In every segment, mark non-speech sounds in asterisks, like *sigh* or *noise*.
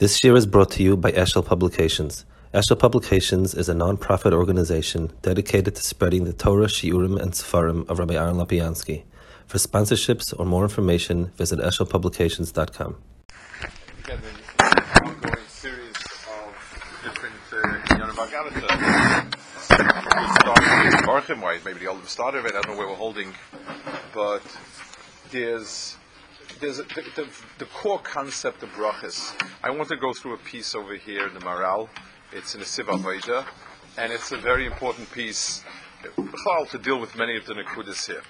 This year is brought to you by Eshel Publications. Eshel Publications is a non-profit organization dedicated to spreading the Torah, Shiurim, and Sefarim of Rabbi Aaron Lapiansky. For sponsorships or more information, visit eshelpublications.com. An ongoing series of different uh, Yonah maybe the old started of it, I don't know where we're holding, but there's there's a, the, the, the core concept of brachas. I want to go through a piece over here in the Maral. It's in the Siva Vaida, and it's a very important piece to deal with many of the Nakudas here.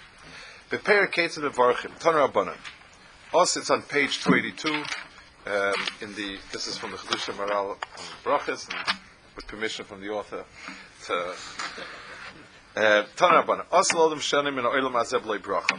The Perikates of the Varchim, Us, it's on page 282. Um, in the this is from the Chedusha Maral brachas, and with permission from the author. To, uh, Tan Rabbanan. Us lodem shanim in oilam azeb bracha.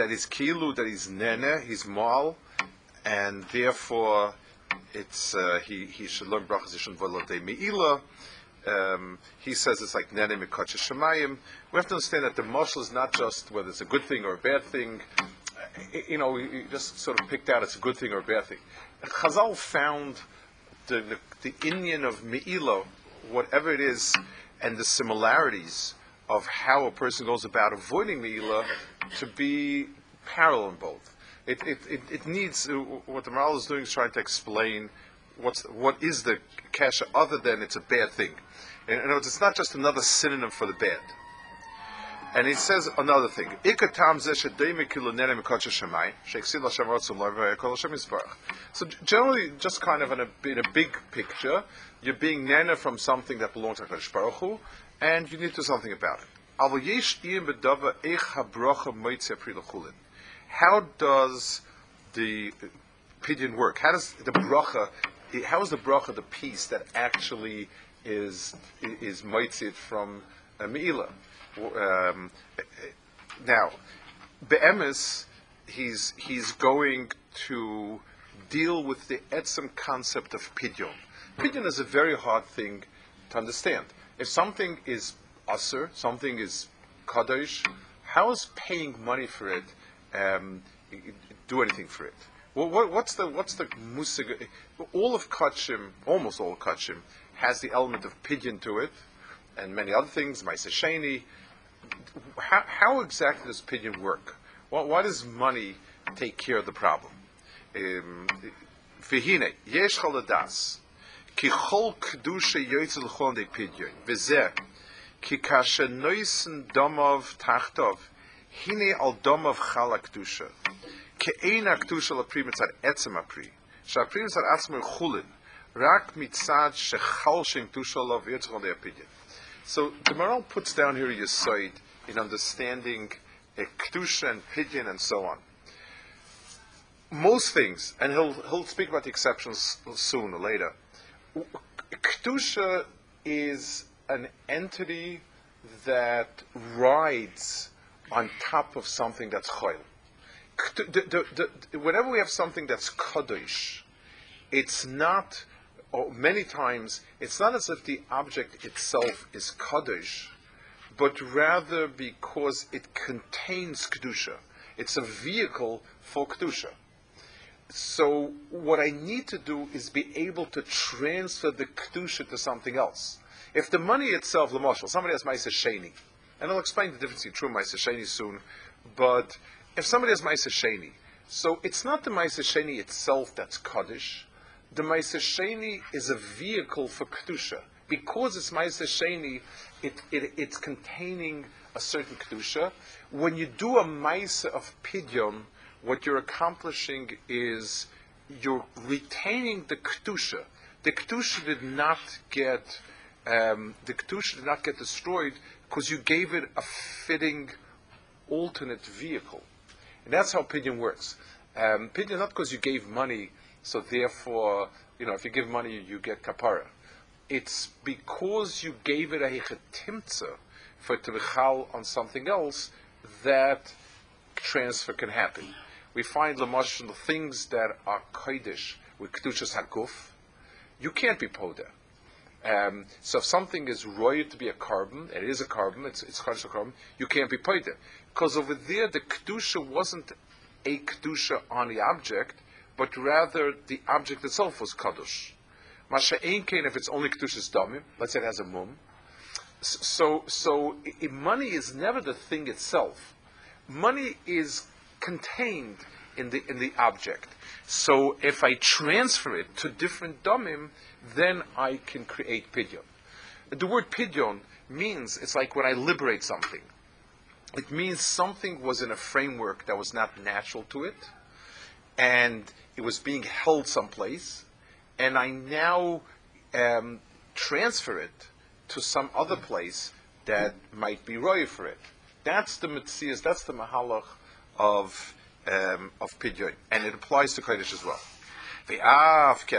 that is kilu, that is nene, he's mal, and therefore it's uh, he he should learn brachas yishun volodei meila. Um, he says it's like nene mikacha shemayim. We have to understand that the mashal is not just whether it's a good thing or a bad thing. Uh, You know, you just sort of picked out it's a good thing or a bad thing. Chazal found the, the, the Indian of Me'ila, whatever it is, and the similarities of how a person goes about avoiding Me'ila to be parallel in both. It, it, it, it needs, uh, what the Maral is doing is trying to explain what's, what is the kasha other than it's a bad thing. In other words, it's not just another synonym for the bad. And he says another thing. So generally, just kind of in a, in a big picture, you're being nana from something that belongs to HaKadosh Baruch Hu, and you need to do something about it. How does the pidyon work? How does the bracha, how is the bracha the piece that actually is is mitzit from a meila? Um, now, Be'emes, he's, he's going to deal with the etzem concept of pidyon. Pidyon is a very hard thing to understand. If something is usr, something is kadosh, how is paying money for it um, do anything for it? What, what's the what's the musig? All of kachim, almost all kachim, has the element of pidyon to it, and many other things. Ma'aseh how, how, exactly does pidyon work? Why does money take care of the problem? V'hine, yesh chaladas, kedusha pidyon, ki kasha domov tachtov, hine al domov chala kedusha, eina kedusha la etzem chulin, rak mitzad kedusha pidyon. So the Maral puts down here your side in understanding eh, a kedusha and pidyon and so on. Most things, and he'll he'll speak about the exceptions soon or later. Kedusha is an entity that rides on top of something that's choil. Whenever we have something that's kadosh, it's not or many times, it's not as if the object itself is kaddish, but rather because it contains kedusha. It's a vehicle for kedusha. So what I need to do is be able to transfer the kedusha to something else. If the money itself, Lamashal, somebody has Maisa Sheni, and I'll explain the difference between true Maisa Sheni soon, but if somebody has Maisa Sheni, so it's not the Maisa Sheni itself that's kaddish, the Maisa Sheni is a vehicle for Kedusha. Because it's Maisa Sheni, it, it, it's containing a certain Kedusha. When you do a Maisa of Pidyon, what you're accomplishing is you're retaining the Kedusha. The Kedusha did not get, um, the Kedusha did not get destroyed because you gave it a fitting alternate vehicle. And that's how Pidyon works. Um, Pidyon not because you gave money so therefore you know, if you give money, you get kapara. It's because you gave it a hechetimtza for it to on something else that transfer can happen. We find the things that are kodesh with kedushas hakuf, you can't be poda. Um, so if something is roy to be a carbon, it is a carbon, it's it's a carbon, you can't be poda. Because over there the kedusha wasn't a kedusha on the object, but rather the object itself was kadosh. Masha Einkein, if it's only kedushas damim, let's say it has a mum. So, so money is never the thing itself. Money is contained in the in the object. So if I transfer it to different domim, then I can create pidyon. The word pidyon means it's like when I liberate something. It means something was in a framework that was not natural to it, and it was being held someplace, and I now um, transfer it to some other place that might be roy for it. That's the mitzias, that's the mahalach of um, of pidyon, and it applies to kodesh as well. Ve'af ki.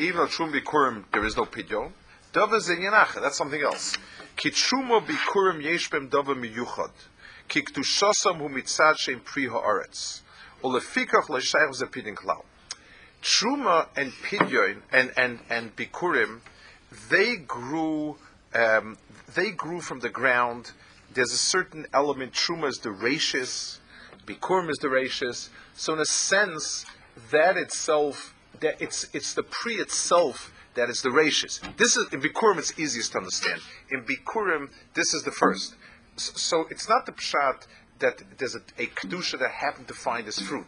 Even atruma bikurim, there is no pidyon. That's something else. Ki truma bikurim yesh bem dava miyuchad. Ki ktushasam hu mitzad shem pri ha'aretz. Ulefikach l'shayach ze pidyon klal. Truma and pidyon and, and, and bikurim, they grew, um, they grew from the ground there's a certain element. Truma is the rachis, Bikurim is the rachis. So in a sense, that itself, that it's it's the pre itself that is the rachis. This is in Bikurim. It's easiest to understand. In Bikurim, this is the first. So, so it's not the pshat that there's a, a kedusha that happened to find this fruit.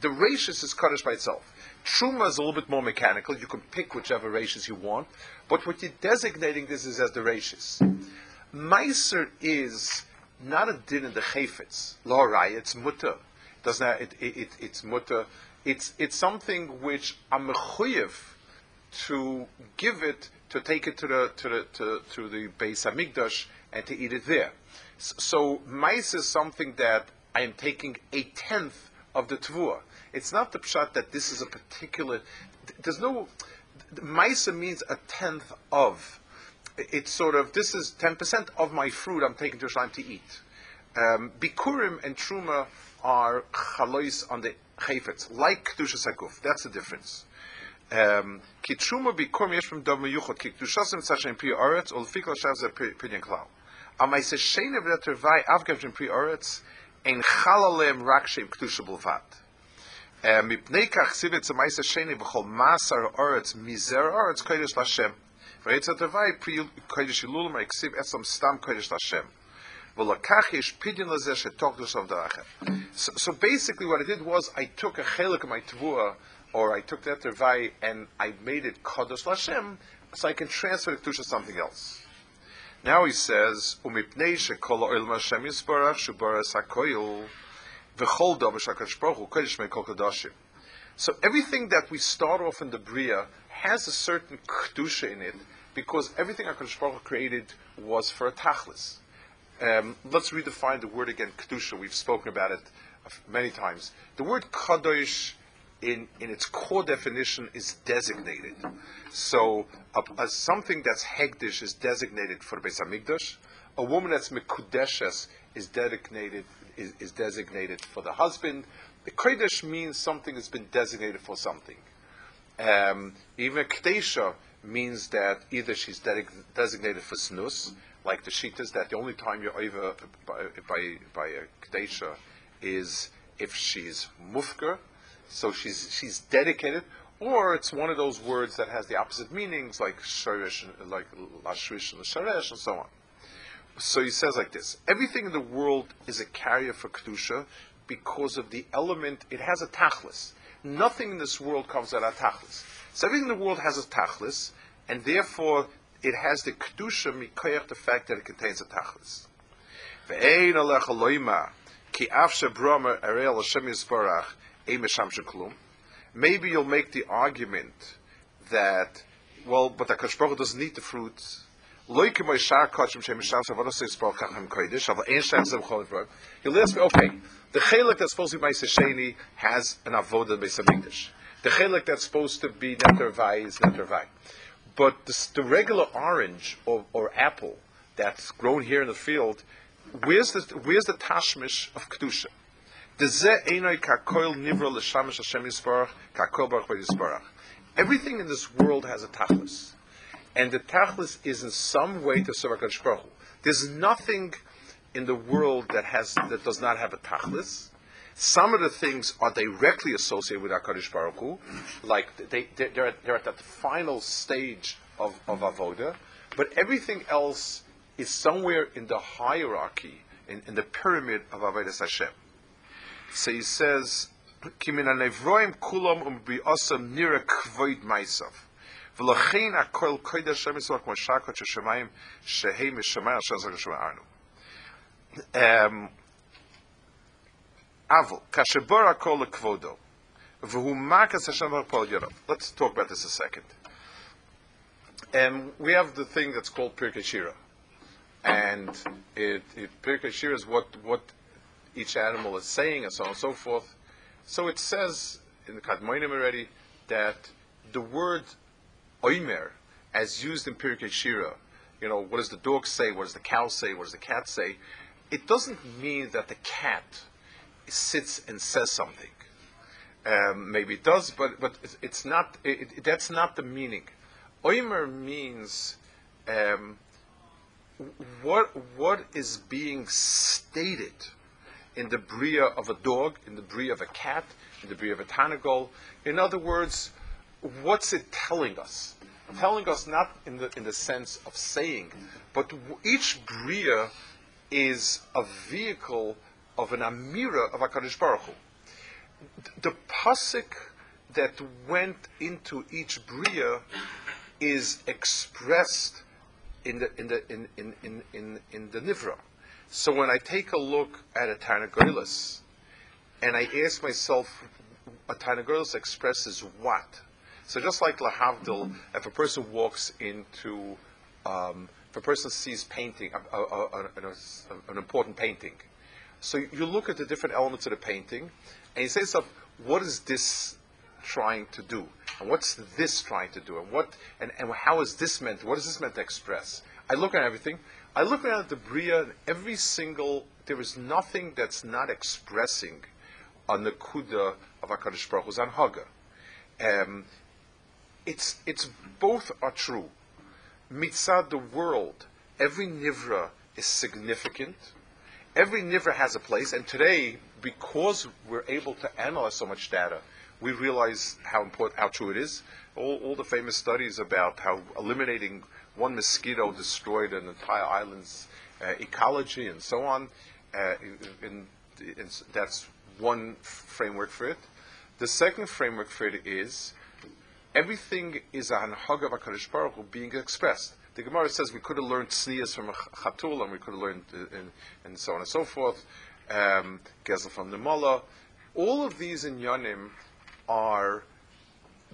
The rachis is kaddish by itself. Truma is a little bit more mechanical. You can pick whichever rachis you want, but what you're designating this is as the rachis. Meiser is not a din in the chayfetz. Law it's mutter. Does not it, it, it, it's mutter. It's it's something which I'm mechuyev to give it to take it to the to the to, to the Beis Hamikdash and to eat it there. So mice is something that I am taking a tenth of the tvua. It's not the pshat that this is a particular. There's no. Mice means a tenth of it's sort of this is 10% of my fruit I'm taking to Yerushalayim to eat. Um, Bikurim and Truma are chalois on the chayfetz, like Kedusha Saguf. That's the difference. Um, ki Truma Bikurim yesh from Dom Yuchot, ki Kedushasim Tzashem Pri Oretz, ol shav Shavz Pinyan Klau. Am I say Shein of that Revai Avgavshem Pri Oretz, en chalalem rakshem Kedusha Bulvat. Um, Mipnei kach sivet zemaisa sheni b'chol masar oretz mizer oretz kodesh Lashem. Da'achem. So basically what I did was I took a chelik of my Tavua, or I took that Tavai and I made it kodesh Lashem, so I can transfer it to something else. Now he says, "Umipnei shekol oil Hashem yisbarach shubaras hakoyil v'chol davar shakadosh baruch hu kodesh me'kol kadoshim." So everything that we start off in the bria has a certain kedusha in it because everything HaKadosh Baruch created was for a tachlis. Um, let's redefine the word again, kedusha. We've spoken about it many times. The word kadosh, in, in its core definition, is designated. So, a, something that's hegdish is designated for Beis Hamikdash. A woman that's mekudeshes is designated is, is, designated for the husband. The kodesh means something that's been designated for something. Um, even Ktesha means that either she's de- designated for snus, like the Shitas, that the only time you're over by, by, by a Ktesha is if she's mufker, so she's, she's dedicated, or it's one of those words that has the opposite meanings, like sharish, like lashrish and sharesh, and so on. So he says like this: everything in the world is a carrier for kedusha because of the element. It has a tachlis. Nothing in this world comes out of tachlis. So everything in the world has a tachlis, and therefore it has the kedusha mikoyach the fact that it contains a tachlis. Maybe you'll make the argument that well, but the Baruch doesn't need the fruits. You'll ask me, okay, the chelik that's supposed to be Ma'aseh Sheni has an avodah Beis Hamikdash. The chelik that's supposed to be netervai is netervai. But the, the regular orange or, or, apple that's grown here in the field, where's the, where's the tashmish of kedusha? Everything in this world has a tachlis. And the tachlis is in some way to serve HaKadosh Baruch There's nothing in the world that has that does not have a tachlis. Some of the things are directly associated with HaKadosh Baruch Hu, like they, they're, at, they're at that final stage of, of Avoda, but everything else is somewhere in the hierarchy, in, in the pyramid of Avodah Hashem. So he says, Kimina nevroim kulam um bi osam nira kvoid maisav. ולכן הכל קודש שם יסוח כמו שקות ששמיים שהם משמיים אשר זה שמענו. um, Aval, kashibora kol kvodo, v'hu makas Hashem harpol yorov. Let's talk about this a second. Um, we have the thing that's called Pirkei Shira, and it, it, Pirkei Shira is what what each animal is saying, and so on and so forth. So it says in the Kadmonim already that the word oimer, as used in Pirkei Shira, you know, what does the dog say? What does the cow say? What does the cat say? It doesn't mean that the cat sits and says something. Um, maybe it does, but but it's not. It, it, that's not the meaning. Oimer means um, what what is being stated in the bria of a dog, in the bria of a cat, in the bria of a tanagol. In other words, what's it telling us? Telling us not in the in the sense of saying, but each bria is a vehicle of an amira of Hakadosh Baruch Hu. The pasuk that went into each bria is expressed in the in the in in in in, in the nivra. So when I take a look at a Tarnagolis, and I ask myself, a Tarnagolis expresses what? So just like Lahavdil, if a person walks into, um, if a person sees painting, a, a, a, an important painting, so you look at the different elements of the painting, and you say to yourself, what is this trying to do? And what's this trying to do? And what and, and how is this meant? What is this meant to express? I look at everything. I look at the Bria, and every single, there is nothing that's not expressing a Nakuda of HaKadosh Baruch Hu's Anhaga. Um, it's, it's both are true. Mitzad the world, every Nivra is significant. Every Nivra has a place, and today, because we're able to analyze so much data, we realize how important, how true it is. All, all the famous studies about how eliminating one mosquito destroyed an entire island's uh, ecology and so on. Uh, in, in, that's one framework for it. The second framework for it is everything is a hanhag of HaKadosh Baruch Hu being expressed. The Gemara says we could have learned sneas from a chatul and we could have learned uh, and, and so on and so forth. Um, Gezel from the Mullah. All of these in Yanim are,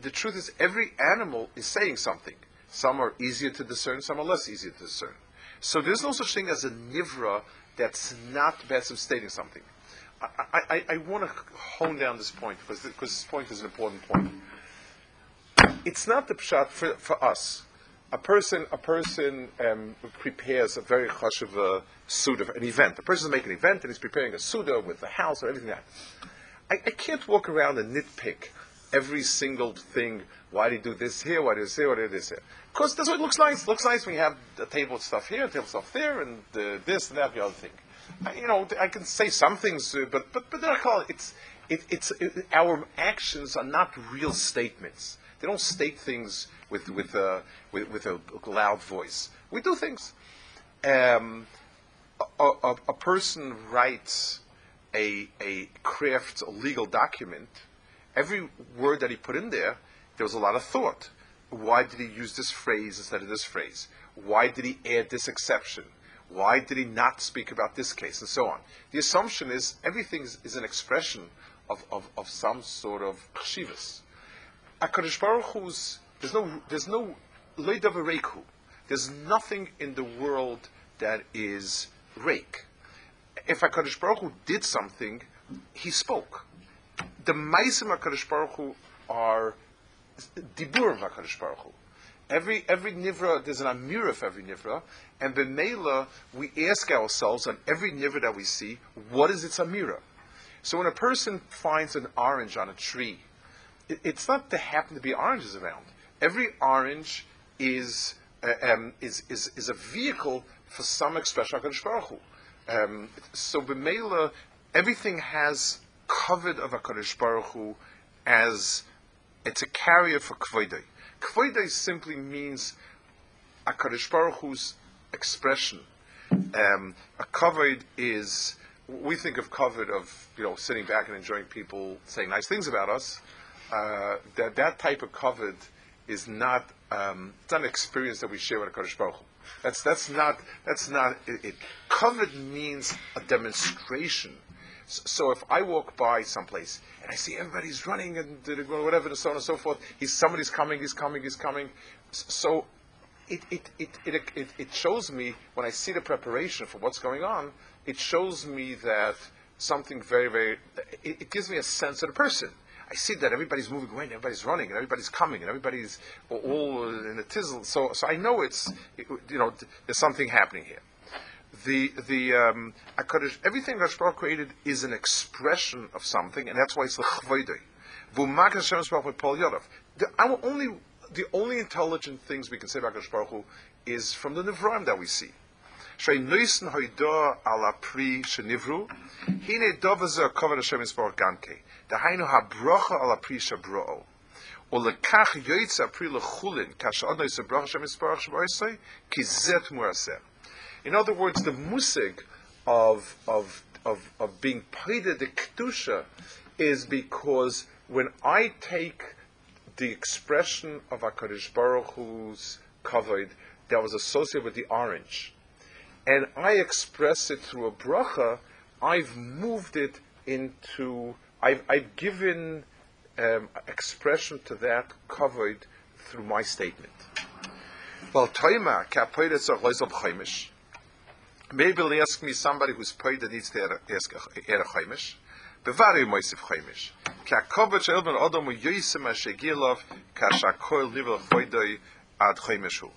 the truth is every animal is saying something. Some are easier to discern, some are less easy to discern. So there's no such thing as a nivra that's not best of stating something. I, I, I want to hone down this point because, because this point is an important point. It's not the pshat for, for us. A person, a person um, prepares a very chashuv uh, suda, an event. A person is making an event and he's preparing a suda with the house or everything like that. I, I can't walk around and nitpick every single thing. Why do you do this here? Why do you say? Why you do this here? Because that's what it looks nice. It looks nice when you have a table of stuff here, a table of stuff there, and uh, this and that, the other thing. I, you know, I can say some things, uh, but but but they're it's it, it's it, our actions are not real statements. They don't state things with with a with, with a loud voice. We do things. Um, a, a, a person writes a a craft a legal document every word that he put in there, there was a lot of thought. Why did he use this phrase instead of this phrase? Why did he add this exception? Why did he not speak about this case? And so on. The assumption is everything is, is an expression of, of, of some sort of chshivas. HaKadosh Baruch Hu's, there's no, there's no, there's nothing in the world that is rake. If HaKadosh Baruch Hu did something, he spoke the Maisim HaKadosh Baruch Hu are diburim Hakadosh Baruch Hu. Every every nivra there's an amira for every nivra, and b'meila we ask ourselves on every nivra that we see, what is its amira? So when a person finds an orange on a tree, it, it's not to happen to be oranges around. Every orange is uh, um, is, is is a vehicle for some expression of Hakadosh Baruch Hu. Um, so b'meila, everything has covered of Hakadosh Baruch Hu as it's a carrier for kvoidei. Kvoidei simply means a Kadosh Baruch Hu's expression. Um, a kavod is we think of kavod of you know sitting back and enjoying people saying nice things about us. Uh, that that type of kavod is not um, it's not an experience that we share with a Kadosh Baruch Hu. That's that's not that's not it. it. Kavod means a demonstration. So if I walk by someplace and I see everybody's running and whatever, and so on and so forth, he's somebody's coming, he's coming, he's coming. So it, it, it, it, it, shows me when I see the preparation for what's going on, it shows me that something very, very, it, it gives me a sense of the person. I see that everybody's moving away, and everybody's running, and everybody's coming, and everybody's all in a tizzle. So, so I know it's, you know, there's something happening here the the um, everything that Baruch created is an expression of something, and that's why it's the chvoidei. The only the only intelligent things we can say about Hakadosh Baruch Hu is from the Nevraim that we see. Hine dovazer kover Hashem Yisborach gamke. Dahainu habrocha ala pri shabro'o. ולקח יועץ הפרי לחולין, כאשר עוד נעשה ברוך השם יספרך שבועסי, כי זה תמורסר. In other words, the musig of, of, of, of being paida the kedusha is because when I take the expression of Hakadosh Baruch Hu's kavod that was associated with the orange, and I express it through a bracha, I've moved it into, I've, I've given um, expression to that covered through my statement. Well, toima kapoides. Maybe they'll ask me somebody who's paid that needs to ask a chaimish. Bevari moisif chaimish. Ka kovet shel ben adam yoisem ashegilov ka shakol nivel choydoi ad chaimishu.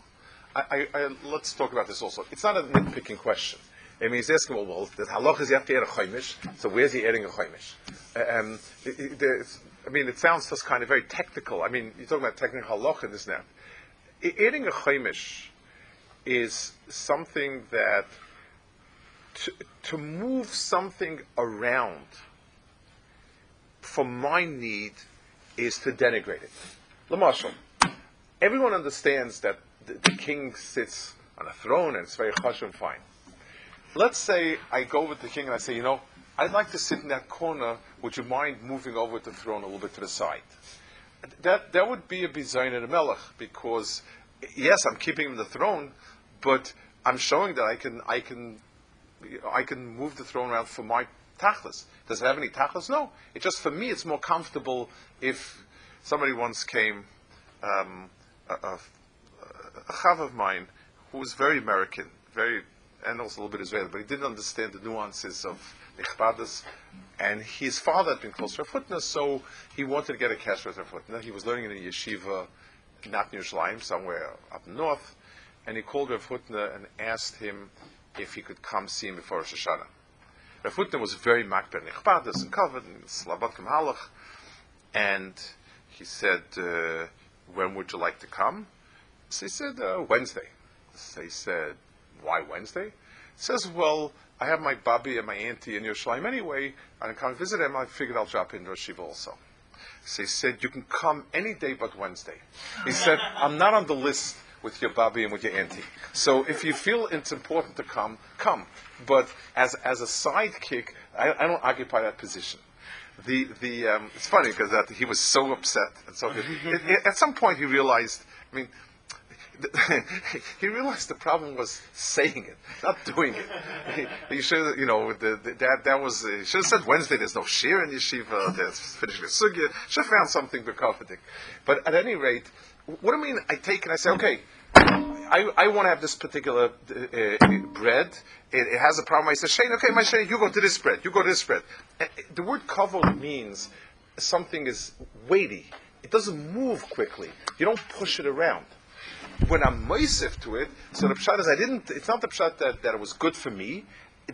I, I, let's talk about this also. It's not a nitpicking question. I mean, he's asking, well, well the halach is you have to add a chaimish, so where's he adding a chaimish? Um, it, it, I mean, it sounds just kind of very technical. I mean, you're talking about technical halach and this that. Adding a chaimish is something that to, to move something around for my need is to denigrate it. Lamashal, everyone understands that the, the, king sits on a throne and it's very and fine. Let's say I go with the king and I say, you know, I'd like to sit in that corner. Would you mind moving over the throne a little bit to the side? That that would be a bizayin and a melech because yes, I'm keeping the throne, but I'm showing that I can I can I can move the throne around for my tachlis. Does it have any tachlis? No. It's just for me. It's more comfortable if somebody once came, um, a, a, a chav of mine who was very American, very and also a little bit Israeli, but he didn't understand the nuances of Ichbadas. And his father had been close to Rav Hutner, so he wanted to get a cash with Rav Hutner. He was learning in a yeshiva, not near Yerushalayim, somewhere up north. And he called Rav Hutner and asked him if he could come see him before Rosh Hashanah. Rav was very makber nichbadas and covered and slavatkim halach, and he said, uh, "When would you like to come?" So he said, uh, "Wednesday." So he said, "Why Wednesday?" He says, "Well, I have my babi and my auntie in Yerushalayim anyway. I don't come visit them. I figured I'll drop in Rosh Shiva also." So he said, "You can come any day but Wednesday." He said, "I'm not on the list." with your babi and with your auntie. So if you feel it's important to come, come. But as as a sidekick, I, I don't occupy that position. The the um, it's funny because that he was so upset and so *laughs* it, it, at some point he realized. I mean. *laughs* he realized the problem was saying it, not doing it. He, he should, you know, the, the, that that was. He should have said Wednesday. There's no shir in yeshiva. There's finishing the sugya. Should have found something to comforting. But at any rate, what do I mean? I take and I say, okay, I, I want to have this particular uh, uh, bread. It, it, has a problem. I say, Shane, okay, my Shane, you go to this bread. You go to this bread. Uh, the word kavod means something is weighty. it doesn't move quickly. You don't push it around. When I'm moisif to it, so the pshat is I didn't. It's not the pshat that, that it was good for me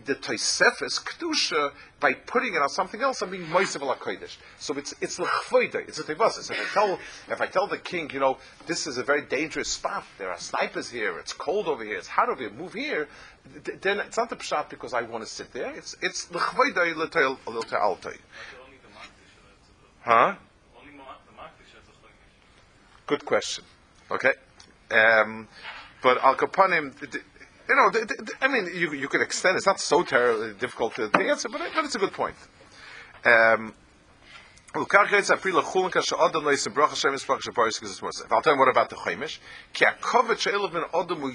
the Toisefes Kedusha by putting it on something else. I'm being Moisev al Kodesh. So it's it's lechvoida. It's a tevasis. If I tell if I tell the king, you know, this is a very dangerous spot. There are snipers here. It's cold over here. It's hot over here. Move here. Then it's not the pshat because I want to sit there. It's it's lechvoida l'teil Huh? Good question. Okay. Um, but Al Kapanim, you know, the, the, I mean, you, you could extend. It's not so terribly difficult to, to answer, but, but it's a good point. Um, I'll tell you what about the Chaimish. Ki akovet she'elav doim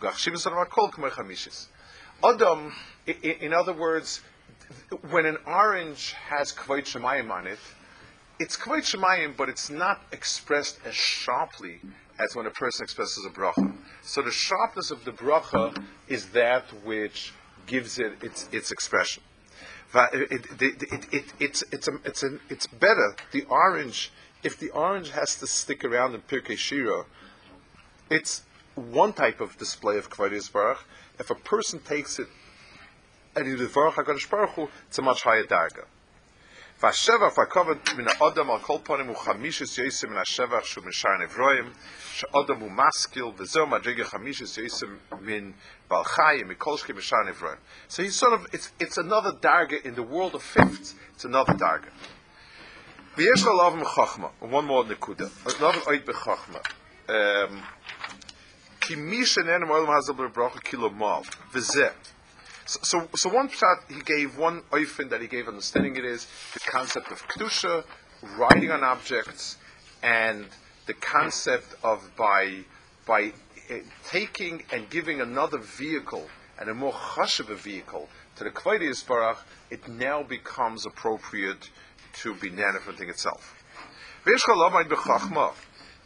u'gachshim. Odom, in other words, when an orange has kvayt shemayim on it, it's kvayt shemayim, but it's not expressed as sharply as when a person expresses a bracha. So the sharpness of the bracha is that which gives it its its expression. It, it, it, it's it's a, it's it's better the orange if the orange has to stick around in Pirkei Shira, it's one type of display of Kvadis Baruch. If a person takes it and you devarach HaKadosh Baruch Hu, it's a much higher darga. והשבח והכובד מן האדם על כל פנים הוא חמישס יסם מן השבח שהוא משאר נברואים, שאדם הוא משכיל, וזהו מדרגה חמישס יסם מן בעל חיים, מכל שכי משאר נברואים. So he's sort of, it's, it's another darga in the world of fifths, it's another darga. ויש לו לאו מחוכמה, one more נקודה, לאו עוד בחוכמה. כי so, so, so one pshat he gave, one oifen that he gave understanding it is the concept of kedusha, riding on objects, and the concept of by by uh, taking and giving another vehicle and a more chashiv a vehicle to the Kvaidiyas Barach, it now becomes appropriate to be nanifronting itself.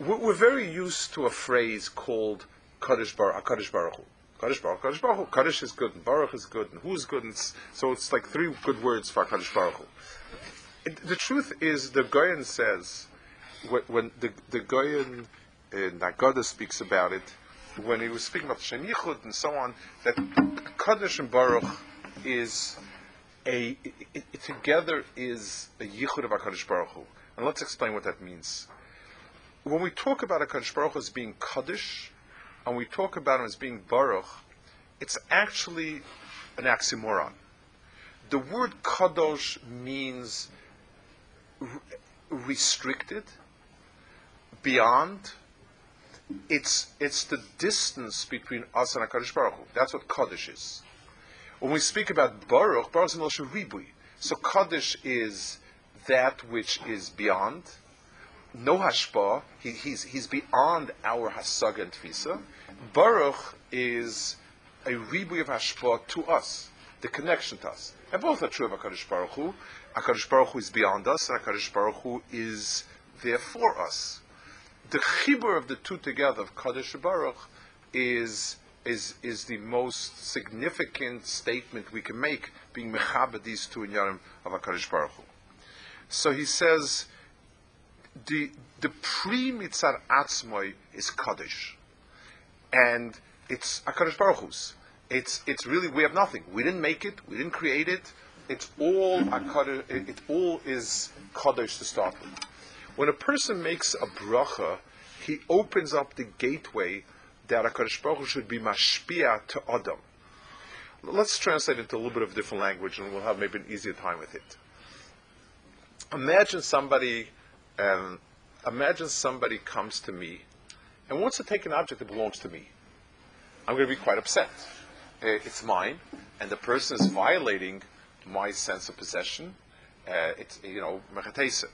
We're, very used to a phrase called Kaddish Baruch, Baruch Hu. Kaddish Baruch, Kaddish Baruch Hu. Kaddish is good, and Baruch is good, and who's good, and so it's like three good words for Kaddish Baruch Hu. It, the truth is, the Goyen says, when, when the, the Goyen in Nagada speaks about it, when he was speaking about Shem Yichud and so on, that Kaddish and Baruch is a, it, it, together is a Yichud of HaKadosh Baruch Hu. And let's explain what that means. When we talk about HaKadosh Baruch as being Kaddish, and we talk about him as being Baruch, it's actually an oxymoron. The word Kadosh means restricted, beyond. It's, it's the distance between us and HaKadosh Baruch Hu. That's what Kaddish is. When we speak about Baruch, Baruch is Ribui. So Kaddish is that which is beyond, no hashpa. He, he's he's beyond our hasaga and tfisa. Baruch is a ribu of hashpa to us, the connection to us, and both are true of Hakadosh Baruch Hu. Hakadosh Baruch Hu is beyond us, and Hakadosh Baruch Hu is there for us. The chibur of the two together of Kadosh Baruch is is is the most significant statement we can make, being mechabed these two in Yarim of Hakadosh Baruch Hu. So he says the the pre mitzar atzmoy is kaddish, and it's a kaddish baruch Hu's. It's it's really we have nothing. We didn't make it. We didn't create it. It's all a kaddish, it, it all is kaddish to start with. When a person makes a bracha, he opens up the gateway that a kaddish baruch Hu should be mashpia to adam. Let's translate it into a little bit of different language, and we'll have maybe an easier time with it. Imagine somebody um, imagine somebody comes to me and wants to take an object that belongs to me. I'm going to be quite upset. Uh, it's mine, and the person is violating my sense of possession. Uh, it's you know mechatesa.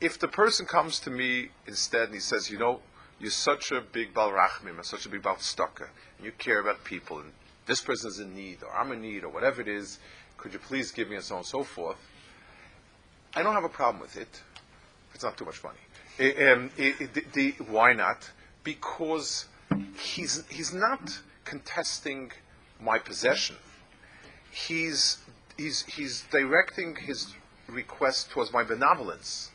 If the person comes to me instead and he says, you know, you're such a big balrachmim, and such a big balstaka, and you care about people, and this person is in need, or I'm in need, or whatever it is, could you please give me, and so on and so forth. I don't have a problem with it. It's not too much money. Um, it, it, the, why not? Because he's, he's not contesting my possession. He's, he's, he's directing his request towards my benevolence.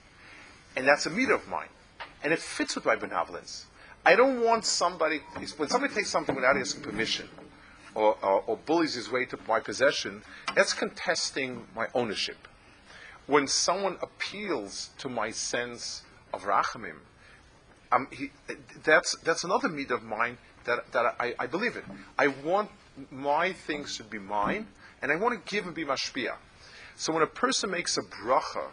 And that's a meter of mine. And it fits with my benevolence. I don't want somebody, when somebody takes something without asking permission, or, or, or bullies his way to my possession, that's contesting my ownership. When someone appeals to my sense of rachamim, um, he, that's, that's another meat of mine that, that I, I believe in. I want my things to be mine, and I want to give and be mashpia. So when a person makes a bracha,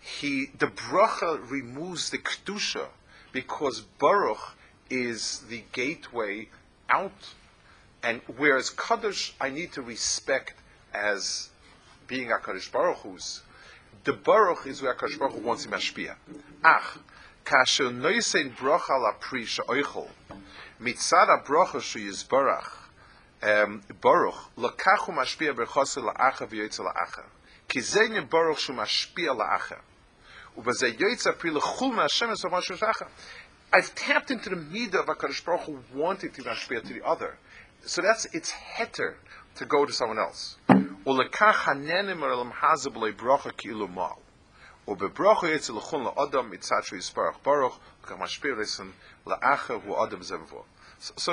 he the bracha removes the kedusha because baruch is the gateway out, and whereas kaddish I need to respect as being a kaddish baruch Hu's, the baruch is where kaddish baruch wants him mashpia. Ach, kasher noisein bracha la pri she'oichel mitzad ha-bracha sheyizbarach um, baruch lakachu mashpia berchose la'acha v'yoytze la'acha ki zenye baruch shu mashpia la'acha ubaze yoytze pri lechul ma'ashem es v'mashu shacha I've tapped into the midah of HaKadosh Baruch Hu wanting to mashpia to the other. So that's its heter to go to someone else. So the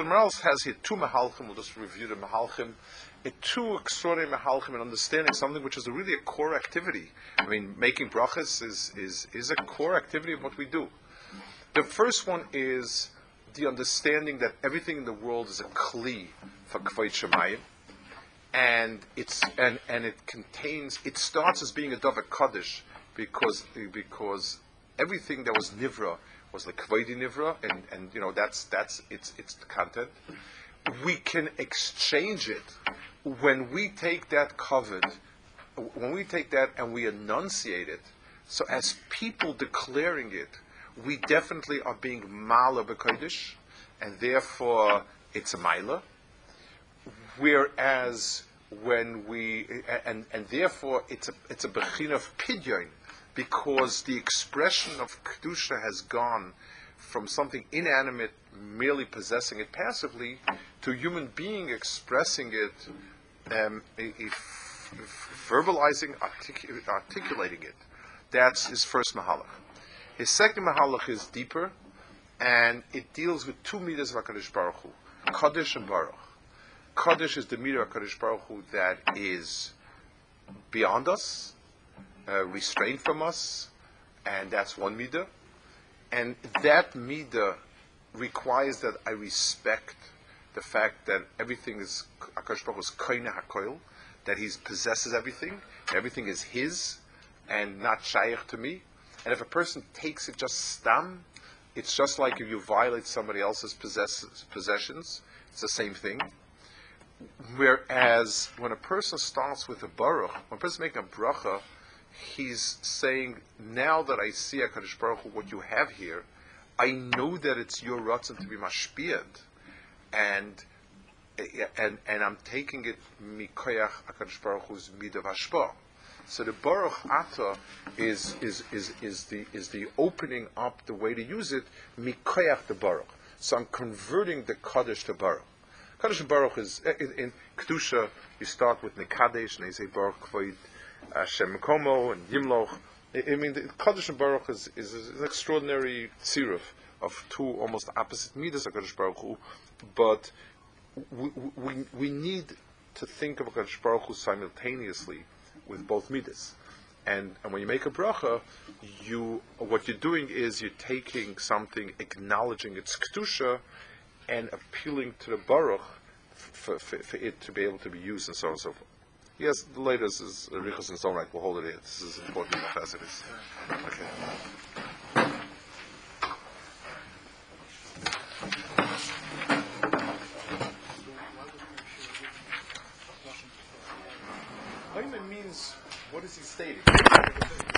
Maharal has here two Mahalchim, we'll just review the Mahalchim, two extraordinary Mahalchim in understanding something which is a really a core activity. I mean, making brachas is, is, is a core activity of what we do. The first one is the understanding that everything in the world is a kli for Kvayt Shemayim and it's and, and it contains it starts as being a Davar Kaddish because because everything that was Nivra was the Kvaydi Nivra, and, and you know that's that's its its the content. We can exchange it when we take that covered, when we take that and we enunciate it. So as people declaring it, we definitely are being Mala B'Kodesh, and therefore it's a Mila. Whereas when we and and therefore it's a it's a bechin of pidyon because the expression of kedusha has gone from something inanimate, merely possessing it passively, to human being expressing it, um, a, a f- verbalizing, artic- articulating it. That's his first mahalach. His second mahalach is deeper, and it deals with two meters of Hakadosh Baruch Hu, Kaddish and Baruch. Kaddish is the meter of Hakadosh Baruch Hu that is beyond us, uh, restrained from us, and that's one midah. And that midah requires that I respect the fact that everything is Akash Baruch is koine hakoil, that he possesses everything, everything is his, and not shaykh to me. And if a person takes it just stam, it's just like if you violate somebody else's possessions. It's the same thing. Whereas when a person starts with a baruch, when a person making a bracha, he's saying, now that I see HaKadosh Baruch Hu, what you have here, I know that it's your ratzon to be mashpiyad, and and and I'm taking it mikoyach HaKadosh Baruch Hu's midav. So the Baruch Ata is, is, is, is, the, is the opening up the way to use it, mikoyach the Baruch. So I'm converting the Kaddish to Baruch. Kaddish Baruch is, in, in Kedusha, you start with Nekadesh, and they say Baruch Kvoid, Hashem Komo and Yimloch. I, mean, the Kaddish Baruch is, is, an extraordinary tziruf of two almost opposite midas of Kaddish Baruch Hu, but we, we, we need to think of a Kaddish Baruch Hu simultaneously with both midas. And, and when you make a bracha, you what you're doing is you're taking something, acknowledging its kedusha, and appealing to the Baruch for, for, for, it to be able to be used and so on and so forth. Yes, the latest is uh, Richas and so on, like we'll hold it here. This is important as it is. Okay. Haim means what is he stating?